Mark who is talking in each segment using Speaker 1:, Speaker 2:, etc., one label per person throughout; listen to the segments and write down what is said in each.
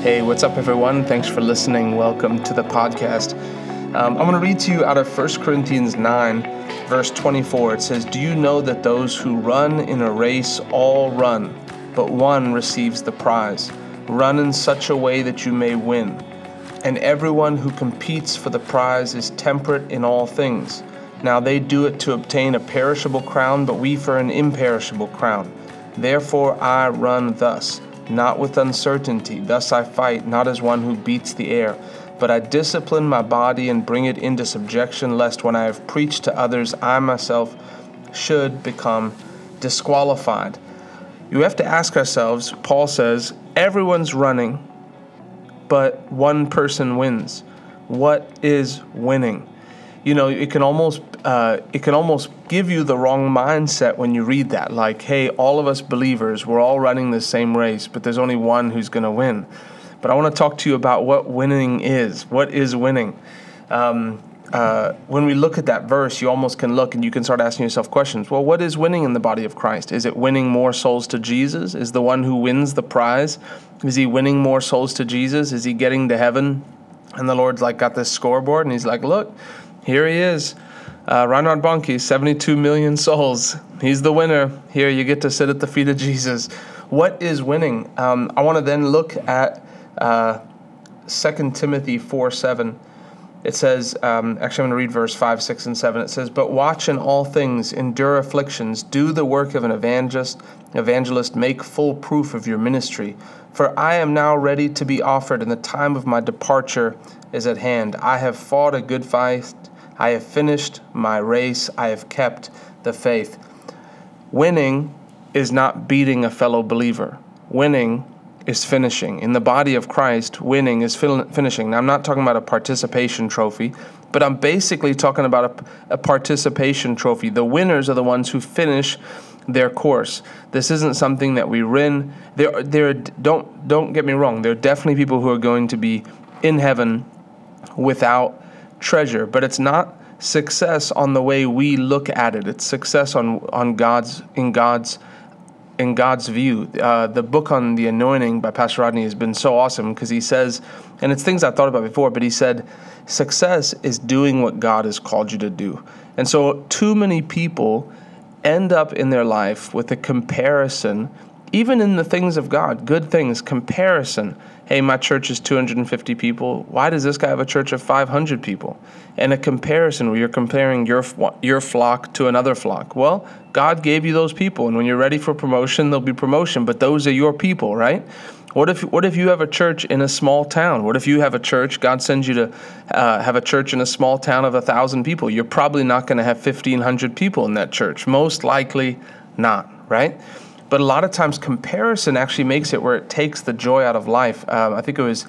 Speaker 1: Hey, what's up, everyone? Thanks for listening. Welcome to the podcast. Um, I'm going to read to you out of 1 Corinthians 9, verse 24. It says, Do you know that those who run in a race all run, but one receives the prize? Run in such a way that you may win. And everyone who competes for the prize is temperate in all things. Now they do it to obtain a perishable crown, but we for an imperishable crown. Therefore I run thus not with uncertainty. Thus I fight, not as one who beats the air, but I discipline my body and bring it into subjection, lest when I have preached to others, I myself should become disqualified. You have to ask ourselves, Paul says, everyone's running, but one person wins. What is winning? You know, it can almost uh, it can almost give you the wrong mindset when you read that. Like, hey, all of us believers, we're all running the same race, but there's only one who's going to win. But I want to talk to you about what winning is. What is winning? Um, uh, when we look at that verse, you almost can look and you can start asking yourself questions. Well, what is winning in the body of Christ? Is it winning more souls to Jesus? Is the one who wins the prize? Is he winning more souls to Jesus? Is he getting to heaven? And the Lord's like got this scoreboard and he's like, look, here he is. Uh, Reinhard Bonnke, 72 million souls. He's the winner. Here you get to sit at the feet of Jesus. What is winning? Um, I want to then look at uh, 2 Timothy 4 7. It says, um, actually, I'm going to read verse 5, 6, and 7. It says, But watch in all things, endure afflictions, do the work of an evangelist, evangelist, make full proof of your ministry. For I am now ready to be offered, and the time of my departure is at hand. I have fought a good fight. I have finished my race. I have kept the faith. Winning is not beating a fellow believer. Winning is finishing. In the body of Christ, winning is finishing. Now, I'm not talking about a participation trophy, but I'm basically talking about a, a, participation trophy. The winners are the ones who finish their course. This isn't something that we win. There, there. Don't don't get me wrong. There are definitely people who are going to be in heaven without treasure, but it's not success on the way we look at it. It's success on on God's in God's in God's view. Uh, the book on the anointing by Pastor Rodney has been so awesome because he says, and it's things I thought about before, but he said, success is doing what God has called you to do. And so, too many people end up in their life with a comparison, even in the things of God, good things, comparison hey, my church is 250 people. Why does this guy have a church of 500 people? And a comparison where you're comparing your your flock to another flock. Well, God gave you those people, and when you're ready for promotion, there'll be promotion. But those are your people, right? What if what if you have a church in a small town? What if you have a church? God sends you to uh, have a church in a small town of a thousand people. You're probably not going to have 1,500 people in that church. Most likely not, right? But a lot of times, comparison actually makes it where it takes the joy out of life. Um, I think it was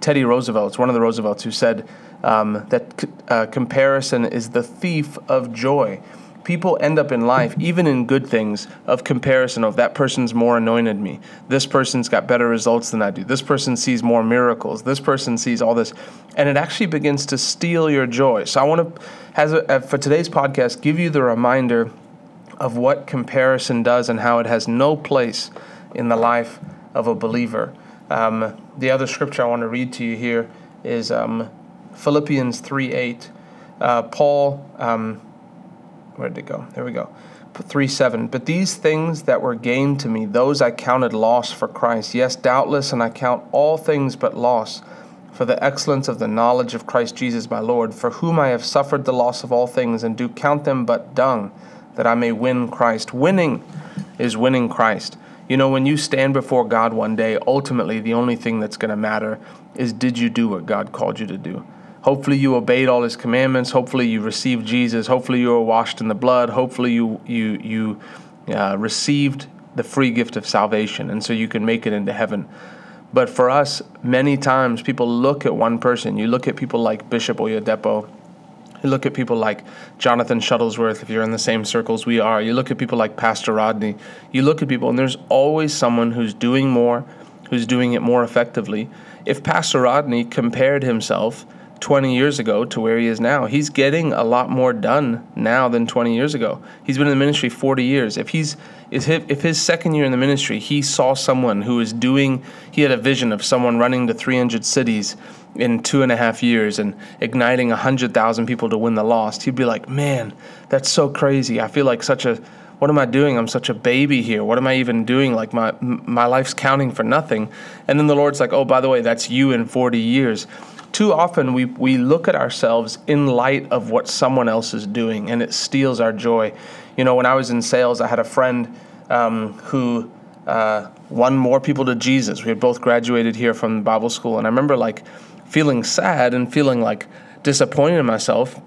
Speaker 1: Teddy Roosevelt, it's one of the Roosevelts, who said um, that uh, comparison is the thief of joy. People end up in life, even in good things, of comparison of that person's more anointed me. This person's got better results than I do. This person sees more miracles. This person sees all this. And it actually begins to steal your joy. So I want to, as a, for today's podcast, give you the reminder of what comparison does and how it has no place in the life of a believer. Um, the other scripture I want to read to you here is um, Philippians 3 8. Uh, Paul, um, where did it go? There we go. 3 7. But these things that were gained to me, those I counted loss for Christ. Yes, doubtless, and I count all things but loss for the excellence of the knowledge of Christ Jesus my Lord, for whom I have suffered the loss of all things, and do count them but dung that I may win Christ. Winning is winning Christ. You know, when you stand before God one day, ultimately the only thing that's going to matter is did you do what God called you to do? Hopefully you obeyed all his commandments. Hopefully you received Jesus. Hopefully you were washed in the blood. Hopefully you you you uh, received the free gift of salvation, and so you can make it into heaven. But for us, many times people look at one person. You look at people like Bishop Oyedepo you look at people like Jonathan Shuttlesworth, if you're in the same circles we are. You look at people like Pastor Rodney. You look at people, and there's always someone who's doing more, who's doing it more effectively. If Pastor Rodney compared himself 20 years ago to where he is now. He's getting a lot more done now than 20 years ago. He's been in the ministry 40 years. If he's if his second year in the ministry, he saw someone who was doing, he had a vision of someone running to 300 cities in two and a half years and igniting 100,000 people to win the lost, he'd be like, man, that's so crazy. I feel like such a, what am I doing? I'm such a baby here. What am I even doing? Like my my life's counting for nothing. And then the Lord's like, oh, by the way, that's you in 40 years too often we, we look at ourselves in light of what someone else is doing and it steals our joy. You know, when I was in sales, I had a friend um, who uh, won more people to Jesus. We had both graduated here from Bible school. And I remember like feeling sad and feeling like disappointed in myself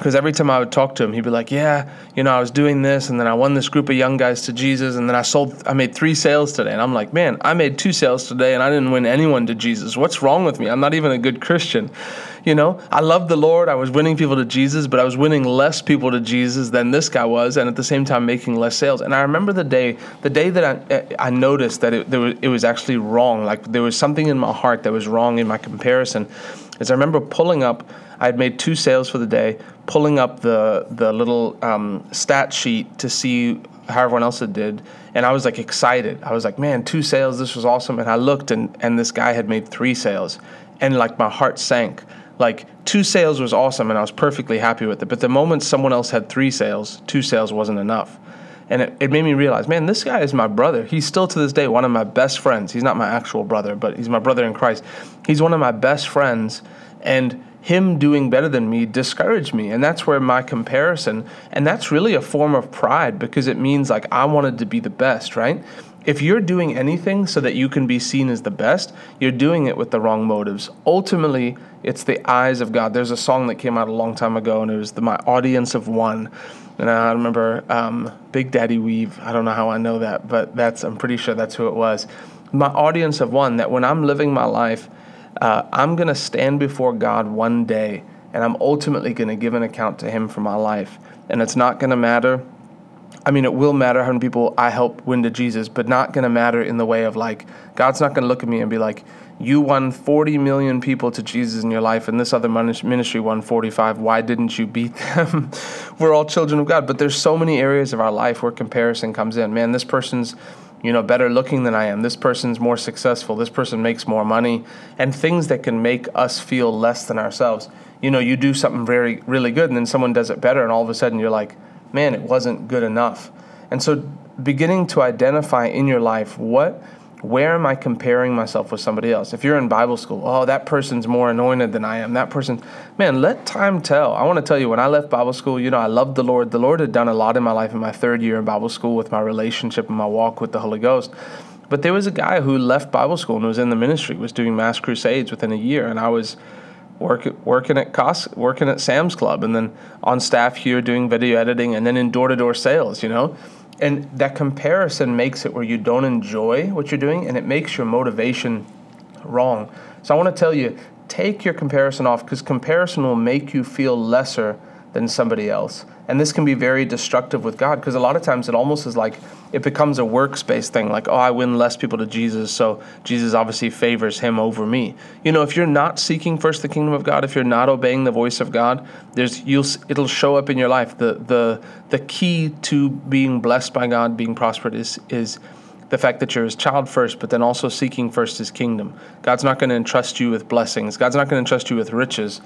Speaker 1: because every time I would talk to him, he'd be like, "Yeah, you know, I was doing this, and then I won this group of young guys to Jesus, and then I sold, I made three sales today." And I'm like, "Man, I made two sales today, and I didn't win anyone to Jesus. What's wrong with me? I'm not even a good Christian." You know, I love the Lord. I was winning people to Jesus, but I was winning less people to Jesus than this guy was, and at the same time making less sales. And I remember the day, the day that I, I noticed that it, was, it was actually wrong. Like there was something in my heart that was wrong in my comparison. Is I remember pulling up I had made two sales for the day, pulling up the the little um, stat sheet to see how everyone else had did, and I was like excited. I was like, man, two sales, this was awesome. And I looked, and and this guy had made three sales, and like my heart sank. Like two sales was awesome, and I was perfectly happy with it. But the moment someone else had three sales, two sales wasn't enough. And it, it made me realize, man, this guy is my brother. He's still to this day one of my best friends. He's not my actual brother, but he's my brother in Christ. He's one of my best friends. And him doing better than me discouraged me. And that's where my comparison, and that's really a form of pride because it means like I wanted to be the best, right? If you're doing anything so that you can be seen as the best, you're doing it with the wrong motives. Ultimately, it's the eyes of God. There's a song that came out a long time ago, and it was the, My Audience of One. And I remember um, Big Daddy Weave. I don't know how I know that, but that's I'm pretty sure that's who it was. My audience of one. That when I'm living my life, uh, I'm to stand before God one day and I'm ultimately to give an account to Him for my life. And it's not to matter. I mean, it will matter how many people I help win to Jesus, but not going to matter in the way of like, God's not going to look at me and be like, you won 40 million people to Jesus in your life, and this other ministry won 45. Why didn't you beat them? We're all children of God, but there's so many areas of our life where comparison comes in. Man, this person's you know, better looking than I am. This person's more successful. This person makes more money, and things that can make us feel less than ourselves. You know, you do something very, really good, and then someone does it better, and all of a sudden you're like, man, it wasn't good enough. And so, beginning to identify in your life what where am I comparing myself with somebody else? If you're in Bible school, oh, that person's more anointed than I am. That person, man, let time tell. I want to tell you, when I left Bible school, you know, I loved the Lord. The Lord had done a lot in my life in my third year in Bible school with my relationship and my walk with the Holy Ghost. But there was a guy who left Bible school and was in the ministry, was doing mass crusades within a year, and I was work, working at Cos, working at Sam's Club, and then on staff here doing video editing, and then in door to door sales. You know and that comparison makes it where you don't enjoy what you're doing and it makes your motivation wrong. So I want to tell you take your comparison off because comparison will make you feel lesser than somebody else. And this can be very destructive with God because a lot of times it almost is like it becomes a workspace thing like, oh, I win less people to Jesus, so Jesus obviously favors him over me. You know, if you're not seeking first the kingdom of God, if you're not obeying the voice of God, there's you'll it'll show up in your life. The the the key to being blessed by God, being prospered is is the fact that you're his child first, but then also seeking first his kingdom. God's not going to entrust you with blessings. God's not going to entrust you with riches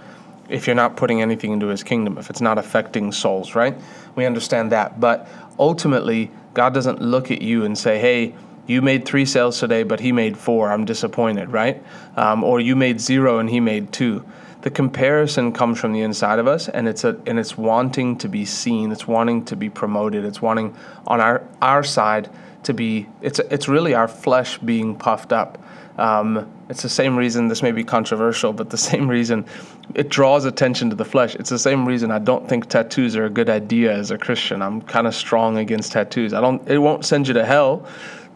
Speaker 1: if you're not putting anything into his kingdom, if it's not affecting souls, right? We understand that. But ultimately, God doesn't look at you and say, hey, you made three sales today, but he made four. I'm disappointed, right? Um, or you made zero and he made two. The comparison comes from the inside of us, and it's a and it's wanting to be seen. It's wanting to be promoted. It's wanting on our our side to be. It's it's really our flesh being puffed up. Um, it's the same reason this may be controversial, but the same reason it draws attention to the flesh. It's the same reason I don't think tattoos are a good idea as a Christian. I'm kind of strong against tattoos. I don't. It won't send you to hell,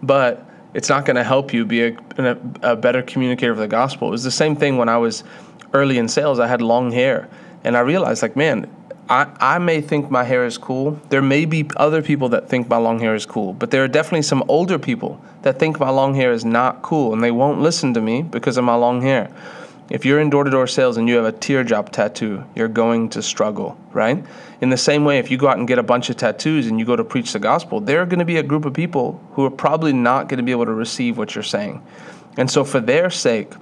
Speaker 1: but it's not going to help you be a, a, a better communicator of the gospel. It was the same thing when I was early in sales. I had long hair, and I realized like, man, I, I may think my hair is cool. There may be other people that think my long hair is cool, but there are definitely some older people that think my long hair is not cool and they won't listen to me because of my long hair. If you're in door to door sales and you have a teardrop tattoo, you're going to struggle, right? In the same way, if you go out and get a bunch of tattoos and you go to preach the gospel, there are going to be a group of people who are probably not going to be able to receive what you're saying. And so, for their sake,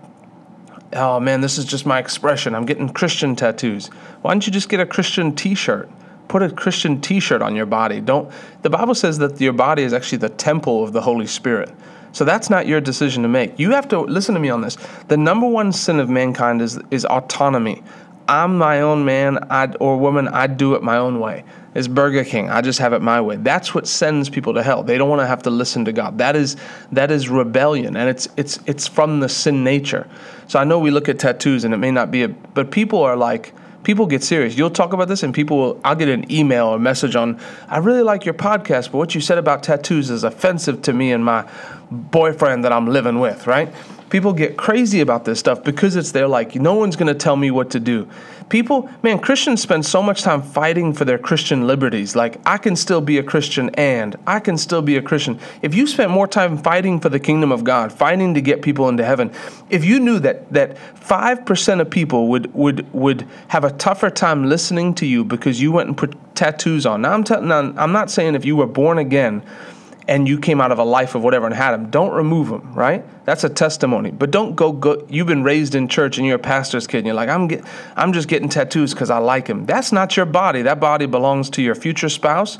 Speaker 1: oh man, this is just my expression. I'm getting Christian tattoos. Why don't you just get a Christian t shirt? Put a Christian t shirt on your body. Don't, the Bible says that your body is actually the temple of the Holy Spirit. So that's not your decision to make. You have to listen to me on this. The number one sin of mankind is is autonomy. I'm my own man I'd, or woman. I do it my own way. It's Burger King. I just have it my way. That's what sends people to hell. They don't want to have to listen to God. That is that is rebellion, and it's it's it's from the sin nature. So I know we look at tattoos, and it may not be a, but people are like people get serious. You'll talk about this, and people will. I'll get an email or message on. I really like your podcast, but what you said about tattoos is offensive to me and my boyfriend that I'm living with, right? People get crazy about this stuff because it's there like no one's going to tell me what to do. People, man, Christians spend so much time fighting for their Christian liberties. Like I can still be a Christian and I can still be a Christian. If you spent more time fighting for the kingdom of God, fighting to get people into heaven, if you knew that that 5% of people would would would have a tougher time listening to you because you went and put tattoos on. Now I'm telling I'm not saying if you were born again and you came out of a life of whatever and had them, don't remove them, right? That's a testimony. But don't go, go you've been raised in church and you're a pastor's kid and you're like, I'm get, I'm just getting tattoos because I like him. That's not your body. That body belongs to your future spouse.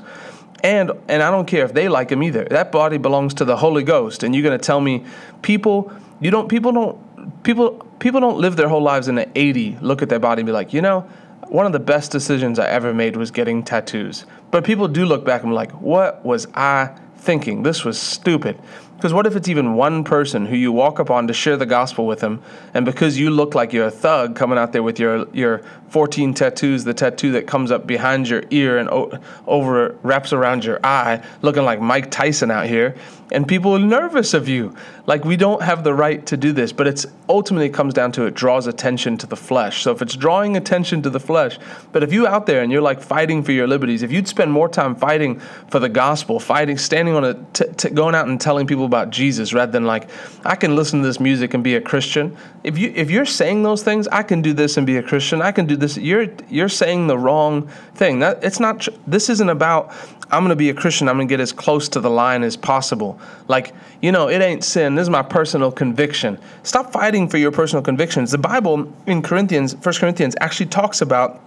Speaker 1: And and I don't care if they like him either. That body belongs to the Holy Ghost. And you're gonna tell me people you don't people don't people people don't live their whole lives in the 80, look at their body and be like, you know, one of the best decisions I ever made was getting tattoos. But people do look back and be like, what was I thinking this was stupid. Because what if it's even one person who you walk up on to share the gospel with them, and because you look like you're a thug coming out there with your your 14 tattoos, the tattoo that comes up behind your ear and o- over wraps around your eye, looking like Mike Tyson out here, and people are nervous of you. Like we don't have the right to do this, but it's ultimately it comes down to it draws attention to the flesh. So if it's drawing attention to the flesh, but if you out there and you're like fighting for your liberties, if you'd spend more time fighting for the gospel, fighting, standing on a, t- t- going out and telling people about Jesus rather than like I can listen to this music and be a Christian. If you if you're saying those things, I can do this and be a Christian. I can do this. You're you're saying the wrong thing. That it's not. This isn't about. I'm going to be a Christian. I'm going to get as close to the line as possible. Like you know, it ain't sin. This is my personal conviction. Stop fighting for your personal convictions. The Bible in Corinthians, First Corinthians, actually talks about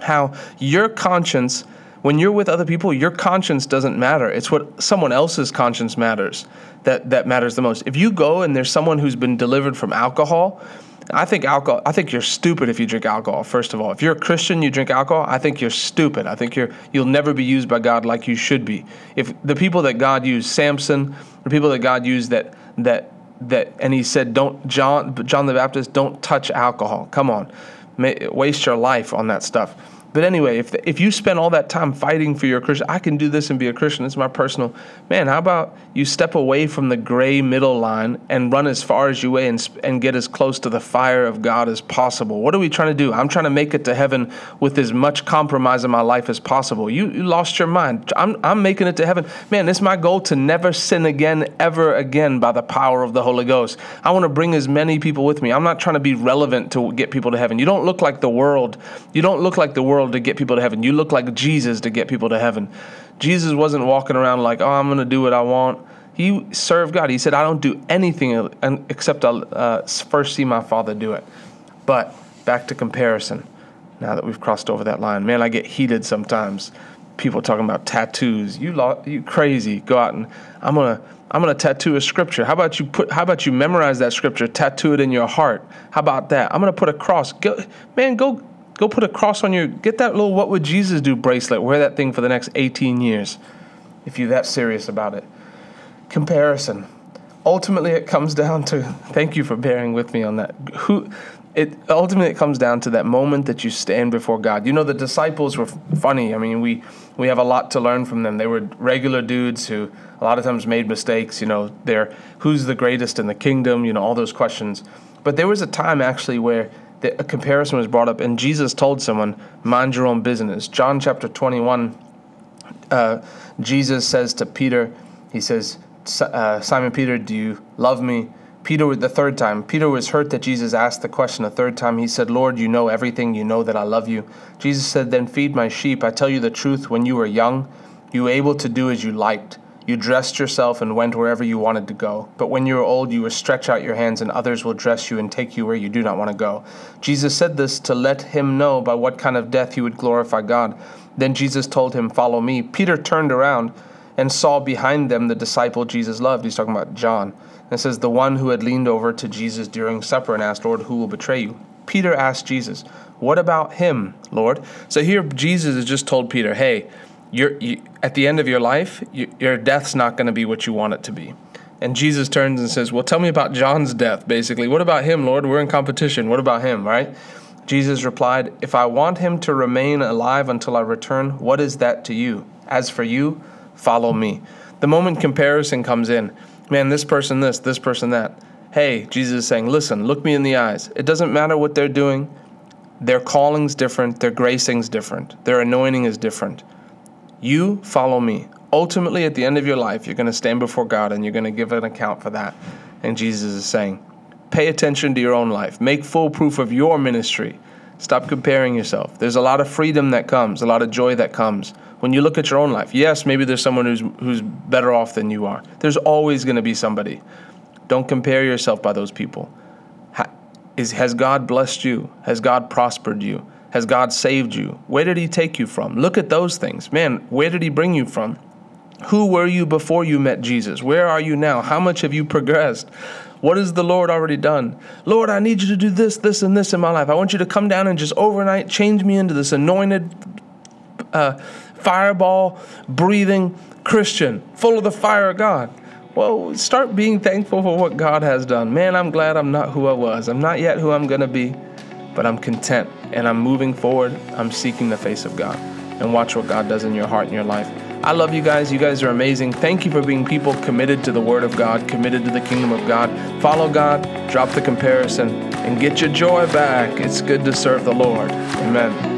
Speaker 1: how your conscience when you're with other people, your conscience doesn't matter. It's what someone else's conscience matters that, that matters the most. If you go and there's someone who's been delivered from alcohol, I think alcohol. I think you're stupid if you drink alcohol. First of all, if you're a Christian, you drink alcohol. I think you're stupid. I think you're you'll never be used by God like you should be. If the people that God used, Samson, the people that God used that that that, and He said, don't John John the Baptist, don't touch alcohol. Come on, waste your life on that stuff. But anyway, if if you spend all that time fighting for your Christian, I can do this and be a Christian. It's my personal man. How about you step away from the gray middle line and run as far as you may and and get as close to the fire of God as possible? What are we trying to do? I'm trying to make it to heaven with as much compromise in my life as possible. You, you lost your mind. I'm I'm making it to heaven, man. It's my goal to never sin again, ever again, by the power of the Holy Ghost. I want to bring as many people with me. I'm not trying to be relevant to get people to heaven. You don't look like the world. You don't look like the world to get people to heaven. You look like Jesus to get people to heaven. Jesus wasn't walking around like, oh, I'm going to do what I want. He served God. He said, I don't do anything except I'll uh, first see my Father do it. But back to comparison. Now that we've crossed over that line, man, I get heated sometimes. People talking about tattoos. You lo- you crazy? Go out and I'm gonna I'm gonna tattoo a scripture. How about you put? How about you memorize that scripture? Tattoo it in your heart. How about that? I'm gonna put a cross. Go, man, go Go put a cross on your, get that little What Would Jesus Do bracelet. Wear that thing for the next 18 years if you're that serious about it. Comparison. Ultimately, it comes down to, thank you for bearing with me on that. Who, it ultimately it comes down to that moment that you stand before God. You know, the disciples were funny. I mean, we we have a lot to learn from them. They were regular dudes who a lot of times made mistakes. You know, they're who's the greatest in the kingdom. You know, all those questions. But there was a time actually where a comparison was brought up, and Jesus told someone, "Mind your own business." John chapter twenty-one. Uh, Jesus says to Peter, He says, uh, "Simon Peter, do you love me?" Peter, the third time, Peter was hurt that Jesus asked the question a third time. He said, Lord, you know everything. You know that I love you. Jesus said, Then feed my sheep. I tell you the truth, when you were young, you were able to do as you liked. You dressed yourself and went wherever you wanted to go. But when you are old, you will stretch out your hands, and others will dress you and take you where you do not want to go. Jesus said this to let him know by what kind of death he would glorify God. Then Jesus told him, Follow me. Peter turned around and saw behind them the disciple Jesus loved. He's talking about John. It says, The one who had leaned over to Jesus during supper and asked, Lord, who will betray you? Peter asked Jesus, What about him, Lord? So here Jesus has just told Peter, Hey, you're, you, at the end of your life, you, your death's not going to be what you want it to be. And Jesus turns and says, Well, tell me about John's death, basically. What about him, Lord? We're in competition. What about him, right? Jesus replied, If I want him to remain alive until I return, what is that to you? As for you, follow me. The moment comparison comes in, man, this person this, this person that. Hey, Jesus is saying, Listen, look me in the eyes. It doesn't matter what they're doing. Their calling's different, their gracing's different, their anointing is different. You follow me. Ultimately, at the end of your life, you're going to stand before God and you're going to give an account for that. And Jesus is saying, pay attention to your own life, make full proof of your ministry. Stop comparing yourself. There's a lot of freedom that comes, a lot of joy that comes when you look at your own life. Yes, maybe there's someone who's who's better off than you are. There's always going to be somebody. Don't compare yourself by those people. Ha, is, has God blessed you? Has God prospered you? Has God saved you? Where did He take you from? Look at those things. Man, where did He bring you from? Who were you before you met Jesus? Where are you now? How much have you progressed? What has the Lord already done? Lord, I need you to do this, this, and this in my life. I want you to come down and just overnight change me into this anointed, uh, fireball breathing Christian, full of the fire of God. Well, start being thankful for what God has done. Man, I'm glad I'm not who I was. I'm not yet who I'm going to be but I'm content and I'm moving forward. I'm seeking the face of God and watch what God does in your heart and your life. I love you guys. You guys are amazing. Thank you for being people committed to the Word of God, committed to the kingdom of God. Follow God, drop the comparison, and get your joy back. It's good to serve the Lord. Amen.